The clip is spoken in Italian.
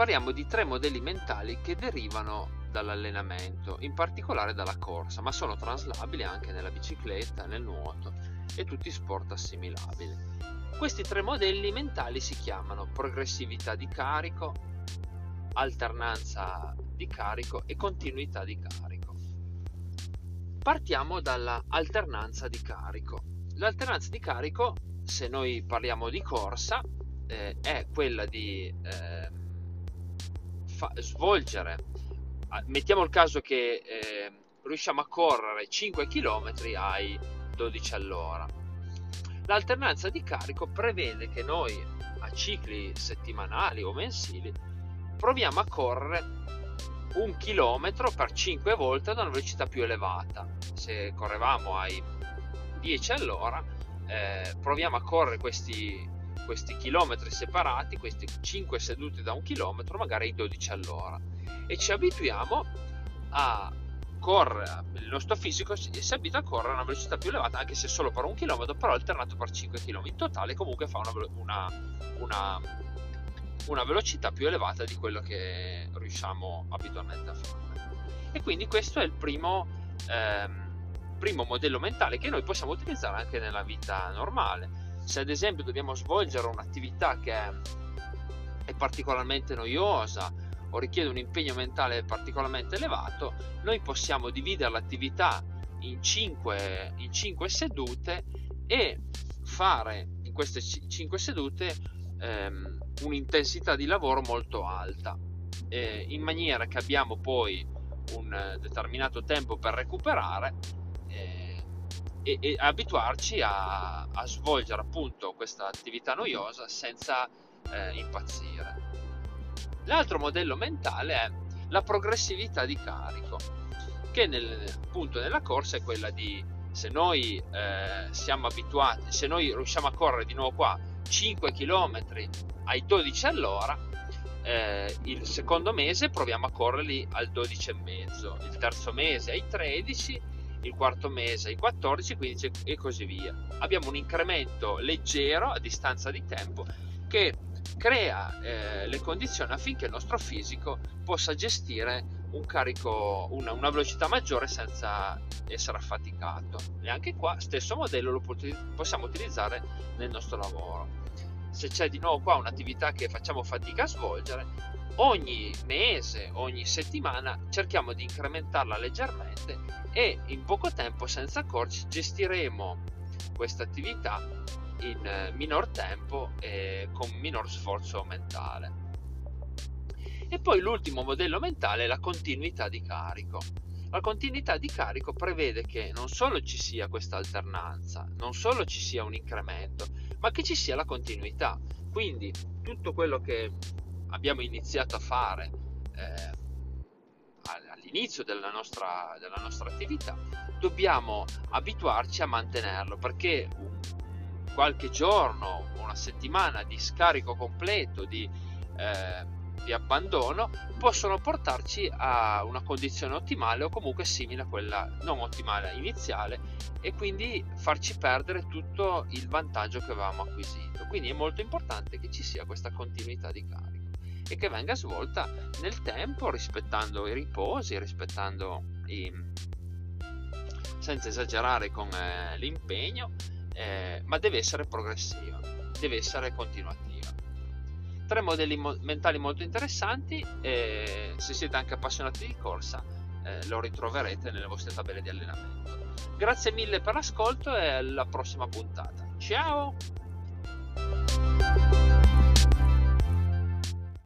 parliamo di tre modelli mentali che derivano dall'allenamento, in particolare dalla corsa, ma sono traslabili anche nella bicicletta, nel nuoto e tutti sport assimilabili. Questi tre modelli mentali si chiamano progressività di carico, alternanza di carico e continuità di carico. Partiamo dalla alternanza di carico. L'alternanza di carico, se noi parliamo di corsa, eh, è quella di eh, fa- svolgere, mettiamo il caso che eh, riusciamo a correre 5 km ai 12 all'ora. L'alternanza di carico prevede che noi a cicli settimanali o mensili proviamo a correre un chilometro per 5 volte ad una velocità più elevata. Se correvamo ai 10 all'ora, eh, proviamo a correre questi questi chilometri separati, questi 5 seduti da un chilometro, magari ai 12 all'ora. E ci abituiamo a correre, il nostro fisico si, si abitua a correre a una velocità più elevata, anche se solo per un chilometro, però alternato per 5 km. In totale comunque fa una, una, una, una velocità più elevata di quello che riusciamo abitualmente a fare. E quindi questo è il primo... Ehm, primo modello mentale che noi possiamo utilizzare anche nella vita normale se ad esempio dobbiamo svolgere un'attività che è, particolarmente noiosa o richiede un impegno mentale particolarmente elevato, noi possiamo dividere l'attività in 5, in 5 sedute e fare in queste 5 sedute ehm, un'intensità di lavoro molto alta, eh, in maniera che abbiamo poi un determinato tempo per recuperare. Eh, e, e abituarci a, a, svolgere appunto questa attività noiosa senza eh, impazzire. L'altro modello mentale è la progressività di carico, che nel, appunto nella corsa è quella di se noi eh, siamo abituati, se noi riusciamo a correre di nuovo qua 5 km ai 12 all'ora, eh, il secondo mese proviamo a correrli al 12,5, il terzo mese ai 13 il quarto mese ai 14, 15 e così via. Abbiamo un incremento leggero a distanza di tempo che crea eh, le condizioni affinché il nostro fisico possa gestire un carico, una, una, velocità maggiore senza essere affaticato. E anche qua, stesso modello lo possiamo utilizzare nel nostro lavoro. Se c'è di nuovo qua un'attività che facciamo fatica a svolgere, ogni mese, ogni settimana cerchiamo di incrementarla leggermente e in poco tempo, senza accorgerci, gestiremo questa attività in eh, minor tempo e con minor sforzo mentale. E poi l'ultimo modello mentale è la continuità di carico. La continuità di carico prevede che non solo ci sia questa alternanza, non solo ci sia un incremento, ma che ci sia la continuità. Quindi tutto quello che abbiamo iniziato a fare eh, all'inizio della nostra, della nostra, attività, dobbiamo abituarci a mantenerlo perché qualche giorno, una settimana di scarico completo, di, eh, di abbandono, possono portarci a una condizione ottimale o comunque simile a quella non ottimale iniziale e quindi farci perdere tutto il vantaggio che avevamo acquisito. Quindi è molto importante che ci sia questa continuità di carico e che venga svolta nel tempo rispettando i riposi, rispettando i, senza esagerare con eh, l'impegno, eh, ma deve essere progressiva, deve essere continuativa. Tre modelli mo- mentali molto interessanti, eh, se siete anche appassionati di corsa, eh, lo ritroverete nelle vostre tabelle di allenamento. Grazie mille per l'ascolto e alla prossima puntata. Ciao!